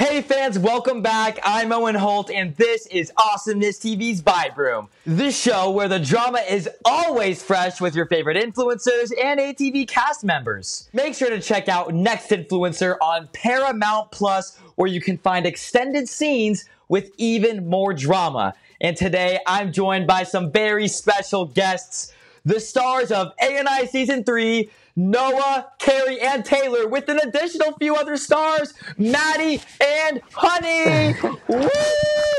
Hey fans, welcome back. I'm Owen Holt, and this is Awesomeness TV's Vibe Room, the show where the drama is always fresh with your favorite influencers and ATV cast members. Make sure to check out Next Influencer on Paramount Plus, where you can find extended scenes with even more drama. And today I'm joined by some very special guests, the stars of ANI Season 3, Noah, Carrie, and Taylor, with an additional few other stars, Maddie and Honey. Woo!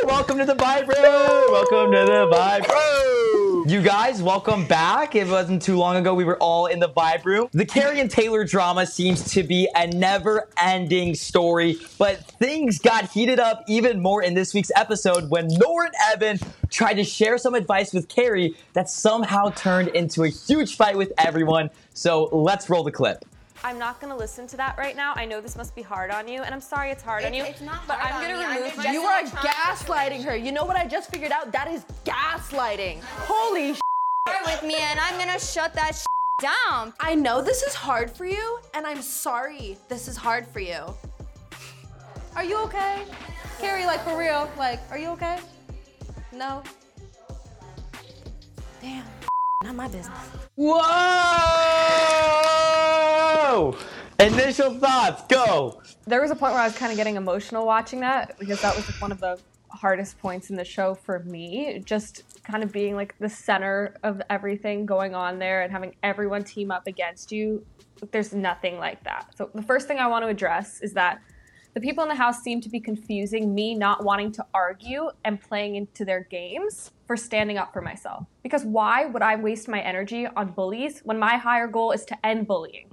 Welcome to the Vibe Room. Welcome to the Vibe Room. You guys, welcome back. It wasn't too long ago we were all in the Vibe Room. The Carrie and Taylor drama seems to be a never-ending story, but things got heated up even more in this week's episode when Nora and Evan tried to share some advice with Carrie that somehow turned into a huge fight with everyone. So let's roll the clip. I'm not gonna listen to that right now. I know this must be hard on you, and I'm sorry it's hard on you. it's not but hard I'm gonna me. I'm remove just- my. You You are gaslighting her. You know what I just figured out? That is gaslighting. Holy sh- with me and I'm gonna shut that down. I know this is hard for you, and I'm sorry this is hard for you. Are you okay? Carrie, like for real, like, are you okay? No? Damn, not my business. Whoa! Initial thoughts, go. There was a point where I was kind of getting emotional watching that because that was like one of the hardest points in the show for me. Just kind of being like the center of everything going on there and having everyone team up against you. There's nothing like that. So the first thing I want to address is that the people in the house seem to be confusing me not wanting to argue and playing into their games for standing up for myself. Because why would I waste my energy on bullies when my higher goal is to end bullying?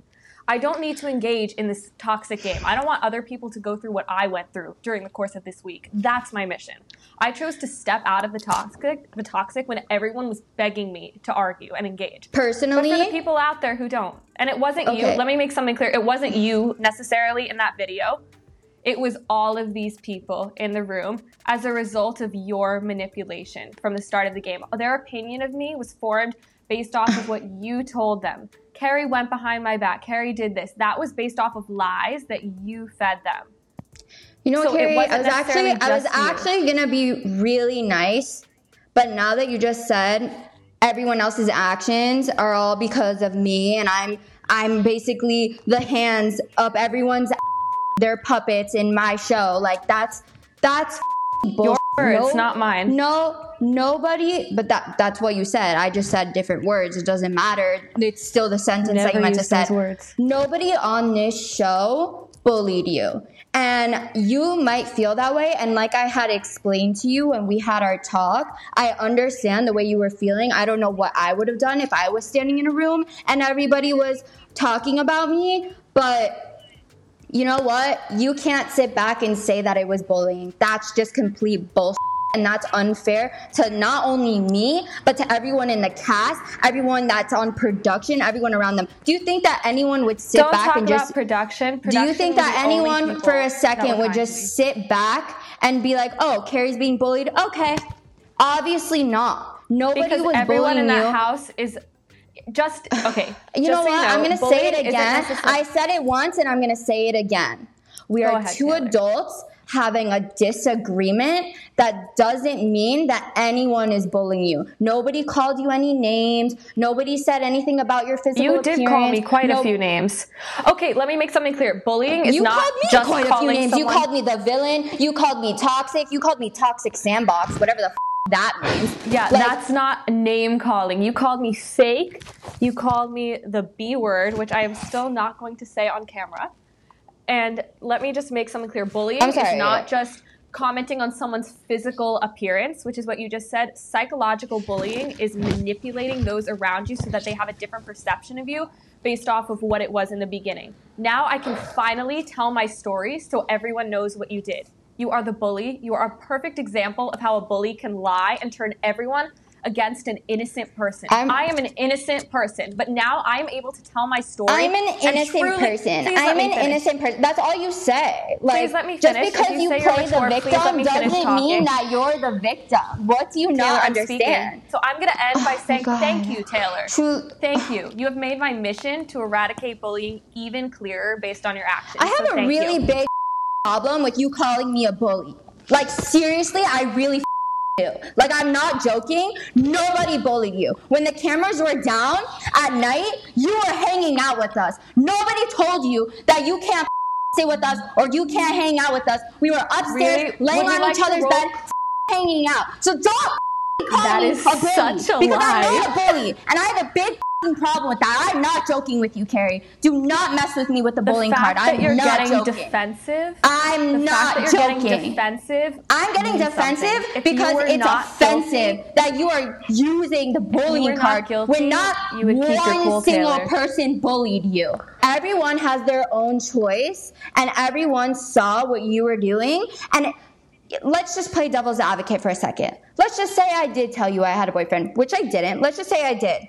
I don't need to engage in this toxic game. I don't want other people to go through what I went through during the course of this week. That's my mission. I chose to step out of the toxic, the toxic when everyone was begging me to argue and engage. Personally, But for the people out there who don't, and it wasn't you, let me make something clear. It wasn't you necessarily in that video. It was all of these people in the room as a result of your manipulation from the start of the game. Their opinion of me was formed based off of what you told them. Carrie went behind my back. Carrie did this. That was based off of lies that you fed them. you know what, so Carrie? I was actually, I was you. actually gonna be really nice, but now that you just said everyone else's actions are all because of me, and I'm, I'm basically the hands up everyone's. They're puppets in my show. Like that's, that's bull- words, not mine. No, nobody. But that that's what you said. I just said different words. It doesn't matter. It's still the sentence that you meant to say. words. Nobody on this show bullied you. And you might feel that way. And like I had explained to you when we had our talk, I understand the way you were feeling. I don't know what I would have done if I was standing in a room and everybody was talking about me. But you know what? You can't sit back and say that it was bullying. That's just complete bullshit. And that's unfair to not only me, but to everyone in the cast, everyone that's on production, everyone around them. Do you think that anyone would sit Don't back talk and about just production. do you think that was the only anyone for a second would to me. just sit back and be like, "Oh, Carrie's being bullied"? Okay. Obviously not. Nobody because was everyone bullying in that you. house is just okay. You just know so what? I'm going to say it again. I said it once and I'm going to say it again. We Go are ahead, two Taylor. adults having a disagreement that doesn't mean that anyone is bullying you. Nobody called you any names. Nobody said anything about your physical You did appearance. call me quite No- a few names. Okay, let me make something clear. Bullying is you not called me just quite a few names. You called me the villain. You called me toxic. You called me toxic sandbox. Whatever the f- that means. Yeah, Like, that's not name calling. You called me fake. You called me the B word, which I am still not going to say on camera. And let me just make something clear. Bullying sorry. is not just commenting on someone's physical appearance, which is what you just said. Psychological bullying is manipulating those around you so that they have a different perception of you based off of what it was in the beginning. Now I can finally tell my story so everyone knows what you did. You are the bully. You are a perfect example of how a bully can lie and turn everyone against an innocent person. I'm- I am an innocent person, but now I'm able to tell my story. I'm an innocent truly- person. I'm an innocent person. That's all you say. Like Please let me just because you you play the please let victim me doesn't mean that you're the victim. What do you Taylor, not I'm understand? So I'm going to end oh by saying God. thank you, Taylor. True. Thank you. You have made my mission to eradicate bullying even clearer based on your actions. I have So a really you. big problem with you calling me a bully. Like seriously, I really. Like I'm not joking. Nobody bullied you. When the cameras were down at night, you were hanging out with us. Nobody told you that you can't sit with us or you can't hang out with us. We were upstairs Really? laying Would on like each other's bed hanging out. So don't call That me is a bully such a because I'm lie. not a bully and I have a big problem with that. I'm not joking with you, Carrie. Do not mess with me with the, the bullying card. I'm you're not getting joking. defensive. I'm the not fact that you're joking. getting defensive. I'm getting defensive something. If you because it's offensive guilty- that you are using the bullying card guilty, when not you would keep your one cool, single Taylor. person bullied you. Everyone has their own choice, and everyone saw what you were doing. And let's just play devil's advocate for a second. Let's just say I did tell you I had a boyfriend, which I didn't. Let's just say I did.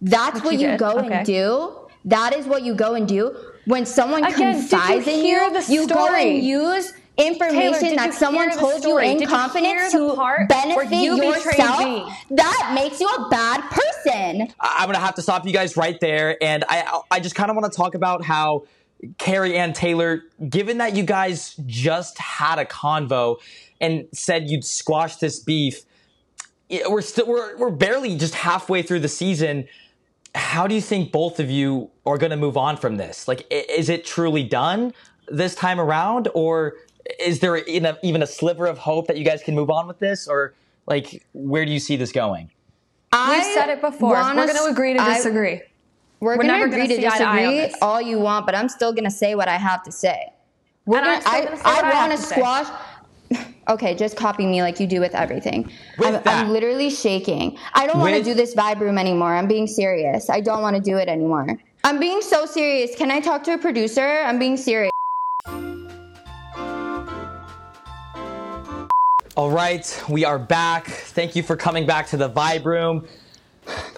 That's Which what you you did, go okay. and do. That is what you go and do. When someone Again, did you confides in you, you go and use information did that someone hear the told you in Did confidence hear to part benefit you yourself. me? That makes you a bad person. I- I'm gonna have to stop you guys right there, and I I just kind of want to talk about how Carrie and Taylor, given that you guys just had a convo and said you'd squash this beef, we're still we're we're barely just halfway through the season. How do you think both of you are gonna move on from this? Like, is it truly done this time around, or is there even a, even a sliver of hope that you guys can move on with this, or like where do you see this going? I We've said it before. wanna We're going to agree to I- disagree. We're, We're gonna never agree gonna to see eye to eye on disagree all you want, but I'm still gonna say what I have to say. We're And I'm gonna, I, gonna say what I I want to squash. say. Okay, just copy me like you do with everything. With I'm, that- I'm literally shaking. I don't want to do this vibe room anymore. I'm being serious. I don't want to do it anymore. I'm being so serious. Can I talk to a producer? I'm being serious. All right, we are back. Thank you for coming back to the Vibe Room.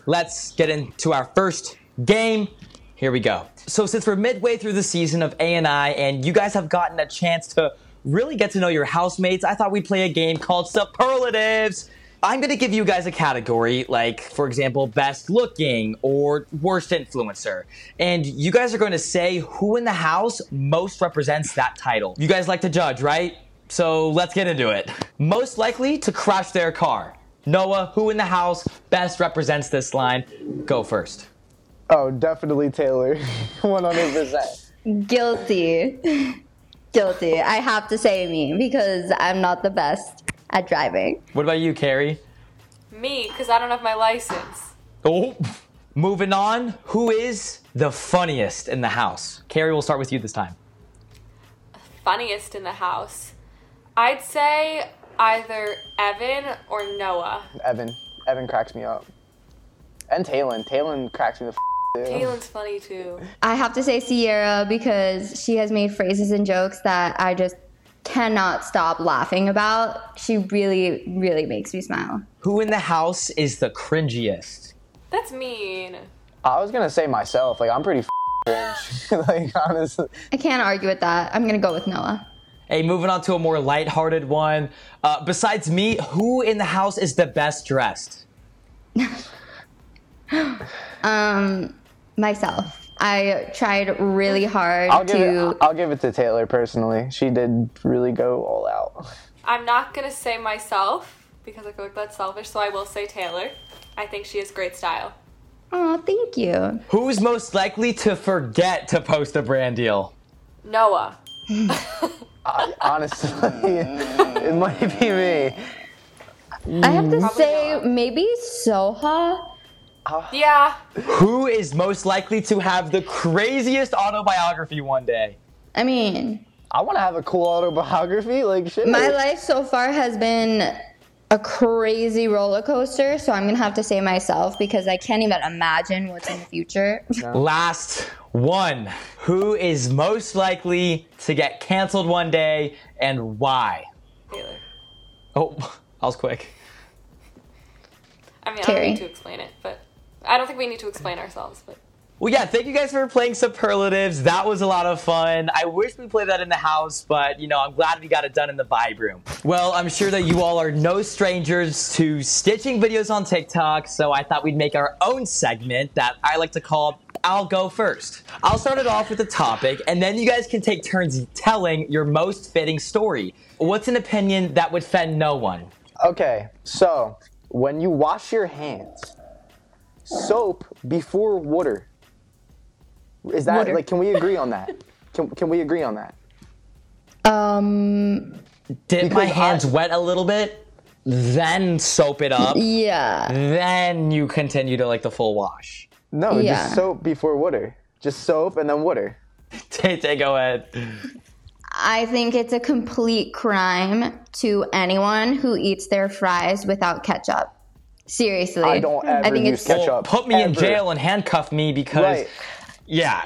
Let's get into our first game. Here we go. So since we're midway through the season of A&I and you guys have gotten a chance to really get to know your housemates, I thought we'd play a game called Superlatives. I'm going to give you guys a category like for example best looking or worst influencer. And you guys are going to say who in the house most represents that title. You guys like to judge, right? So let's get into it. Most likely to crash their car. Noah, who in the house best represents this line? Go first. Oh, definitely Taylor. 100%. Guilty. Guilty. I have to say me because I'm not the best at driving. What about you, Carrie? Me, because I don't have my license. Oh, moving on. Who is the funniest in the house? Carrie, we'll start with you this time. Funniest in the house. I'd say either Evan or Noah. Evan. Evan cracks me up. And Talon. Talon cracks me the f- too. Taylon's funny too. I have to say Sierra because she has made phrases and jokes that I just cannot stop laughing about. She really, really makes me smile. Who in the house is the cringiest? That's mean. I was gonna say myself. Like I'm pretty f- cringe. like honestly. I can't argue with that. I'm gonna go with Noah. Hey, moving on to a more lighthearted one. Uh, besides me, who in the house is the best dressed? Um, myself. I tried really hard I'll give to. it. I'll give it to Taylor personally. She did really go all out. I'm not gonna say myself because I feel like that's selfish, so I will say Taylor. I think she has great style. Oh, thank you. Who's most likely to forget to post a brand deal? Noah. Honestly, it might be me. I have to Probably say, not. maybe Soha. Ah. Yeah. Who is most likely to have the craziest autobiography one day? I mean, I want to have a cool autobiography. Like shit. my life so far has been a crazy roller coaster, so I'm gonna have to say myself because I can't even imagine what's in the future. Last one. Who is most likely to get canceled one day and why? Taylor. Oh, I was quick. I mean, I Carrie. don't need to explain it, but I don't think we need to explain ourselves, but Well, yeah, thank you guys for playing superlatives. That was a lot of fun. I wish we played that in the house, but you know, I'm glad we got it done in the vibe room. Well, I'm sure that you all are no strangers to stitching videos on TikTok, so I thought we'd make our own segment that I like to call I'll Go First. I'll start it off with a topic, and then you guys can take turns telling your most fitting story. What's an opinion that would offend no one? Okay, so when you wash your hands, soap before water. Is that Water. like? Can we agree on that? Can Can we agree on that? um, Dip my Because I- hands wet a little bit, then soap it up, yeah. then you continue to like the full wash. No, Yeah. just soap before water. Just soap and then water. Tay, Tay, go ahead. I think it's a complete crime to anyone who eats their fries without ketchup. Seriously. I don't ever I think use it's ketchup. Put me in jail and handcuff me because, Right. yeah.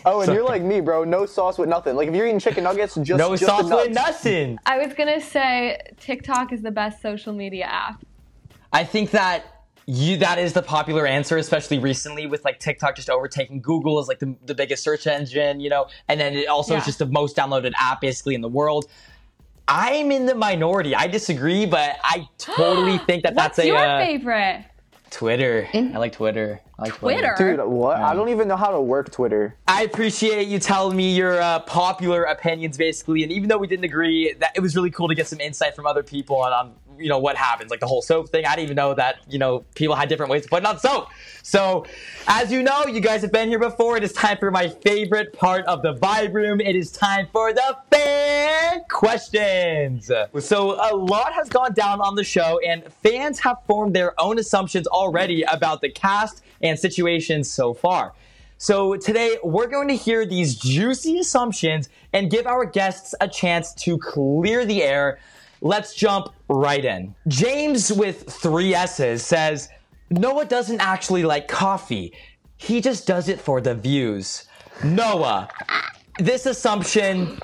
Oh, and you're like me, bro. No sauce with nothing. Like if you're eating chicken nuggets, just no just sauce with nothing. I was gonna say TikTok is the best social media app. I think that you that is the popular answer, especially recently with like TikTok just overtaking Google as like the, the biggest search engine, you know, and then it also is just the most downloaded app basically in the world. I'm in the minority. I disagree, but I totally think that What's that's a your uh, favorite? Twitter. I like Twitter. I like Twitter. Dude, what? I don't even know how to work Twitter. I appreciate you telling me your uh, popular opinions, basically. And even though we didn't agree, that it was really cool to get some insight from other people on, on you know what happens, like the whole soap thing. I didn't even know that you know people had different ways to put on soap. So, as you know, you guys have been here before. It is time for my favorite part of the vibe room. It is time for the fan questions. So, a lot has gone down on the show, and fans have formed their own assumptions already about the cast and situations so far. So today we're going to hear these juicy assumptions and give our guests a chance to clear the air. Let's jump right in. James with three S's says, Noah doesn't actually like coffee. He just does it for the views. Noah, this assumption,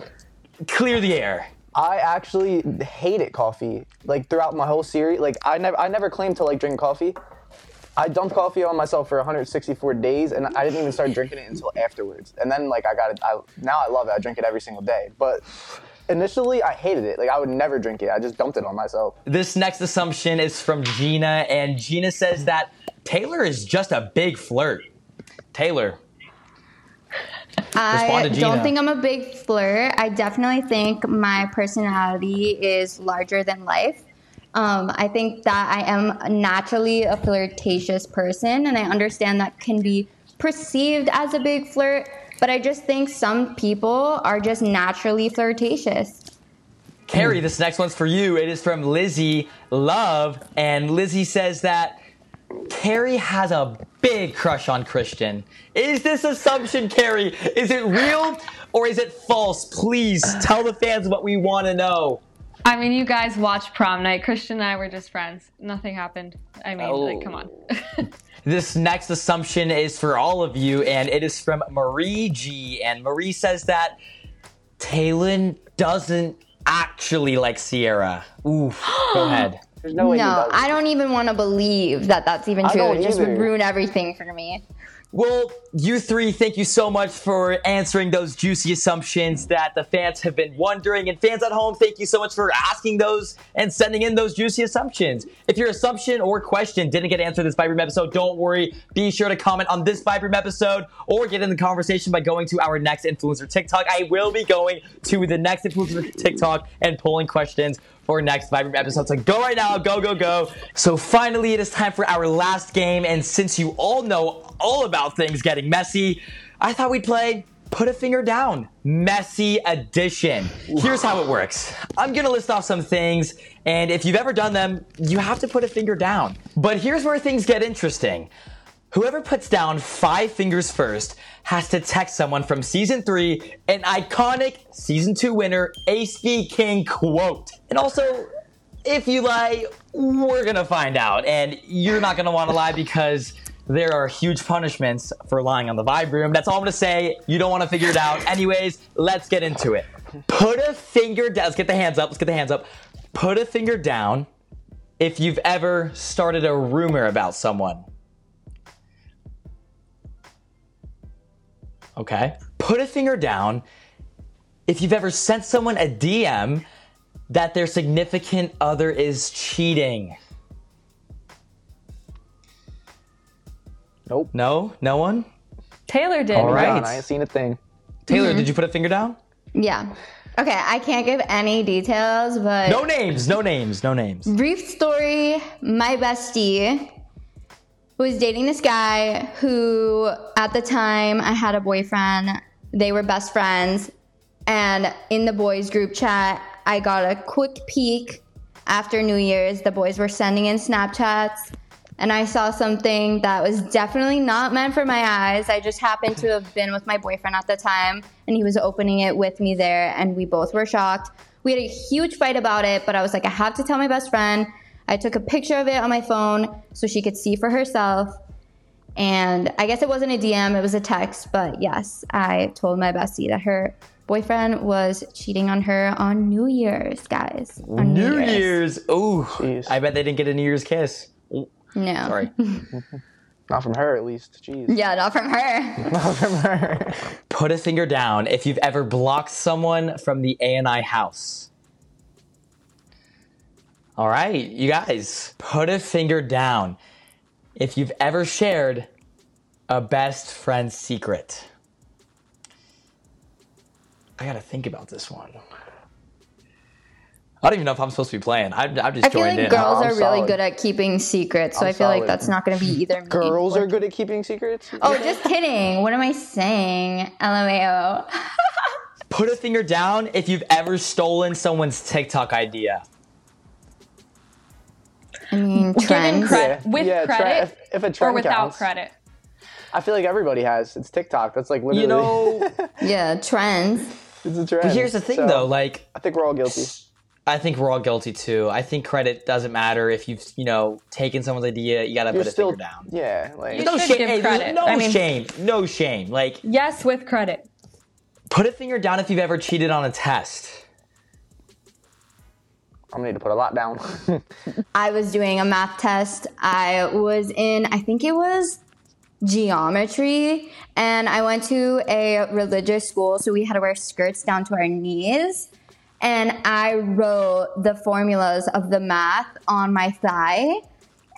clear the air. I actually hated coffee. Like throughout my whole series, like I never, I never claimed to like drink coffee. I dumped coffee on myself for 164 days, and I didn't even start drinking it until afterwards. And then like I got it. I, now I love it. I drink it every single day. But initially, I hated it. Like I would never drink it. I just dumped it on myself. This next assumption is from Gina, and Gina says that Taylor is just a big flirt. Taylor, Respond I don't think I'm a big flirt. I definitely think my personality is larger than life. Um, I think that I am naturally a flirtatious person, and I understand that can be perceived as a big flirt, but I just think some people are just naturally flirtatious. Carrie, this next one's for you. It is from Lizzie Love, and Lizzie says that Carrie has a big crush on Christian. Is this assumption, Carrie? Is it real or is it false? Please tell the fans what we want to know. I mean, you guys watched prom night. Christian and I were just friends. Nothing happened. I mean, like, come on. Oh. This next assumption is for all of you, and it is from Marie G. And Marie says that Talon doesn't actually like Sierra. Oof. Go ahead. There's no No, does. I don't even want to believe that that's even true. It just would ruin everything for me. Well, you three, thank you so much for answering those juicy assumptions that the fans have been wondering. And fans at home, thank you so much for asking those and sending in those juicy assumptions. If your assumption or question didn't get answered this Vibe Room episode, don't worry. Be sure to comment on this Vibe Room episode or get in the conversation by going to our next influencer TikTok. I will be going to the next influencer TikTok and pulling questions for next Vibe Room episode. So go right now, go, go, go. So finally, it is time for our last game. And since you all know all about things getting messy, I thought we'd play Put a Finger Down, Messy Edition. Here's how it works I'm gonna list off some things, and if you've ever done them, you have to put a finger down. But here's where things get interesting. Whoever puts down five fingers first has to text someone from season three an iconic season two winner, HB King quote. And also, if you lie, we're gonna find out. And you're not gonna wanna lie because there are huge punishments for lying on the vibe room. That's all I'm gonna say. You don't wanna figure it out. Anyways, let's get into it. Put a finger down. Let's get the hands up. Let's get the hands up. Put a finger down if you've ever started a rumor about someone. Okay. Put a finger down if you've ever sent someone a DM that their significant other is cheating. Nope. No? No one? Taylor did. All right. Done. I ain't seen a thing. Taylor, mm-hmm. did you put a finger down? Yeah. Okay, I can't give any details, but No names, no names, no names. brief story my bestie was dating this guy who at the time i had a boyfriend they were best friends and in the boys group chat i got a quick peek after new year's the boys were sending in snapchats and i saw something that was definitely not meant for my eyes i just happened to have been with my boyfriend at the time and he was opening it with me there and we both were shocked we had a huge fight about it but i was like i have to tell my best friend I took a picture of it on my phone so she could see for herself. And I guess it wasn't a DM, it was a text. But yes, I told my bestie that her boyfriend was cheating on her on New Year's, guys. On New Year's. Ooh. Jeez. I bet they didn't get a New Year's kiss. No. Sorry. Not from her, at least. Jeez. Yeah, not from her. Not from her. Put a finger down if you've ever blocked someone from the ANI house. All right, you guys, put a finger down if you've ever shared a best friend secret. I gotta think about this one. I don't even know if I'm supposed to be playing. I'm, I'm just I feel like in. girls I'm are really good at keeping secrets, so I'm I feel like that's not going to be either me. Girls or- are good at keeping secrets. Oh, just kidding. What am I saying? LMAO. Put a finger down if you've ever stolen someone's TikTok idea. I mean, Given trends. credit, Yeah. with Yeah, tre- credit, if- if a or trend without counts. credit. I feel like everybody has. It's TikTok. That's like literally. You know, Yeah, trends. it's a trend. but here's the thing So, though, like I think we're all guilty. I think we're all guilty too. I think credit doesn't matter if you've, you know, taken someone's idea. You gotta You're put a still finger down. Yeah, like You No should shame. give hey, credit. No I mean- shame. No shame. Like, Yes, with credit. put a finger down if you've ever cheated on a test. I'm gonna need to put a lot down. I was doing a math test. I was in, I think it was geometry, and I went to a religious school, so we had to wear skirts down to our knees. And I wrote the formulas of the math on my thigh.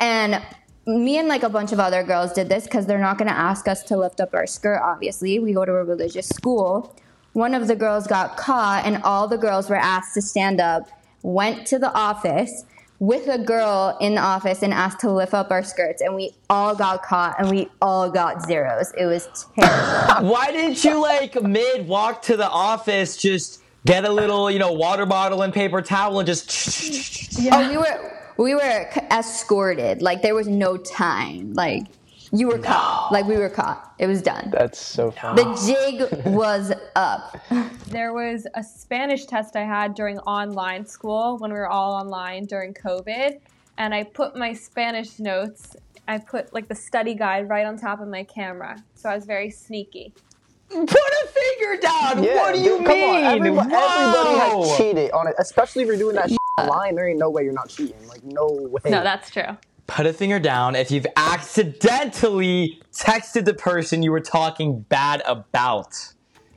And me and like a bunch of other girls did this because they're not going to ask us to lift up our skirt, obviously. We go to a religious school. One of the girls got caught, and all the girls were asked to stand up, went to the office with a girl in the office and asked to lift up our skirts. And we all got caught and we all got zeros. It was terrible. Why didn't you like mid walk to the office just get a little, you know, water bottle and paper towel and just Oh, we were we were escorted. Like there was no time. Like you were caught. Like we were caught. It was done. That's so funny. The jig was up. There was a Spanish test I had during online school when we were all online during COVID. And I put my Spanish notes, I put like the study guide right on top of my camera. So I was very sneaky. Put a finger down. Yeah, what do you dude, mean? Come on, everybody, everybody has cheated on it, especially if you're doing that shit online. There ain't no way you're not cheating. Like no way. No, that's true. Put a finger down if you've accidentally texted the person you were talking bad about.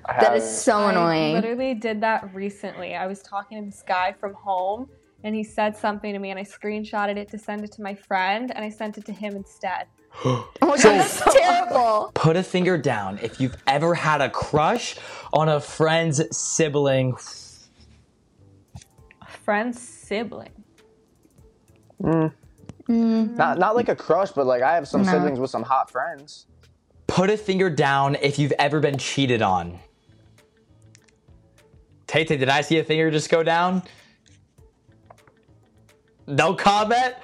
That is so annoying. I annoying. literally did that recently. I was talking to this guy from home and he said something to me and I screenshotted it to send it to my friend and I sent it to him instead. Oh my god, that's terrible. Put a finger down if you've ever had a crush on a friend's sibling. Friend's sibling. Mm. Mm. Not not like a crush, but like I have some No. siblings with some hot friends. Put a finger down if you've ever been cheated on. Tate, did I see a finger just go down? No comment,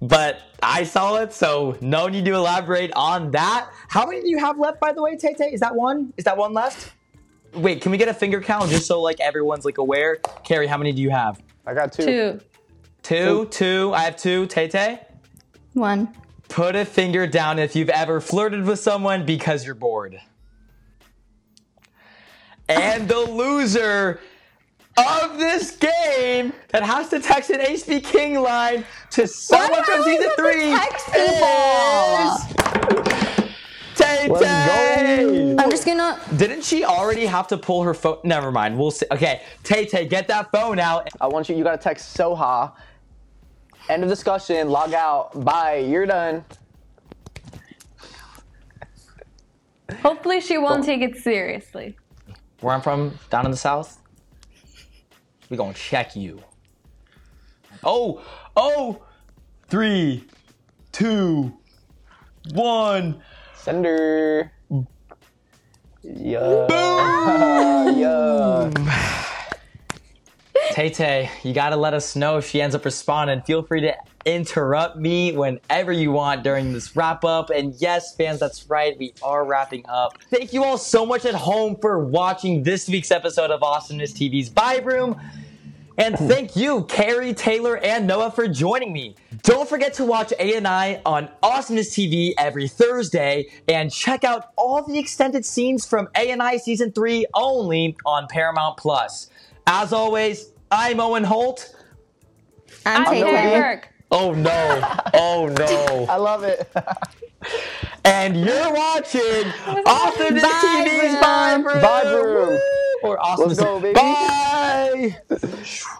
but I saw it, so no need to elaborate on that. How many do you have left, by the way, Tay Tay? Is that one? Is that one left? Wait, can we get a finger count just so like everyone's like aware? Carrie, how many do you have? I got two. Two. Two, two. I have two. Tay Tay? One. Put a finger down if you've ever flirted with someone because you're bored. And the loser of this game that has to text an HB King line to someone from season three is Tay Tay. I'm just gonna. Didn't she already have to pull her phone? Never mind. We'll see. Okay, Tay Tay, get that phone out. I want you. You gotta text Soha. End of discussion. Log out. Bye. You're done. Hopefully she won't take it seriously. Where I'm from, down in the south, we gonna check you. Oh, oh, three, two, one. Sender. Yeah. yeah. Tay Tay, you gotta let us know if she ends up responding. Feel free to interrupt me whenever you want during this wrap up. And yes, fans, that's right, we are wrapping up. Thank you all so much at home for watching this week's episode of Awesomeness TV's Vibe Room. And thank you, Carrie, Taylor, and Noah for joining me. Don't forget to watch A&I on Awesomeness TV every Thursday and check out all the extended scenes from A&I Season 3 only on Paramount+. Plus. As always, I'm Owen Holt. I'm I'm taking Berk. Oh no. Oh no. I love it. And you're watching Awesomeness Vibe TV's Room. Vibe Room. Vibe Room. Or Awesomeness. Let's go, baby. Bye.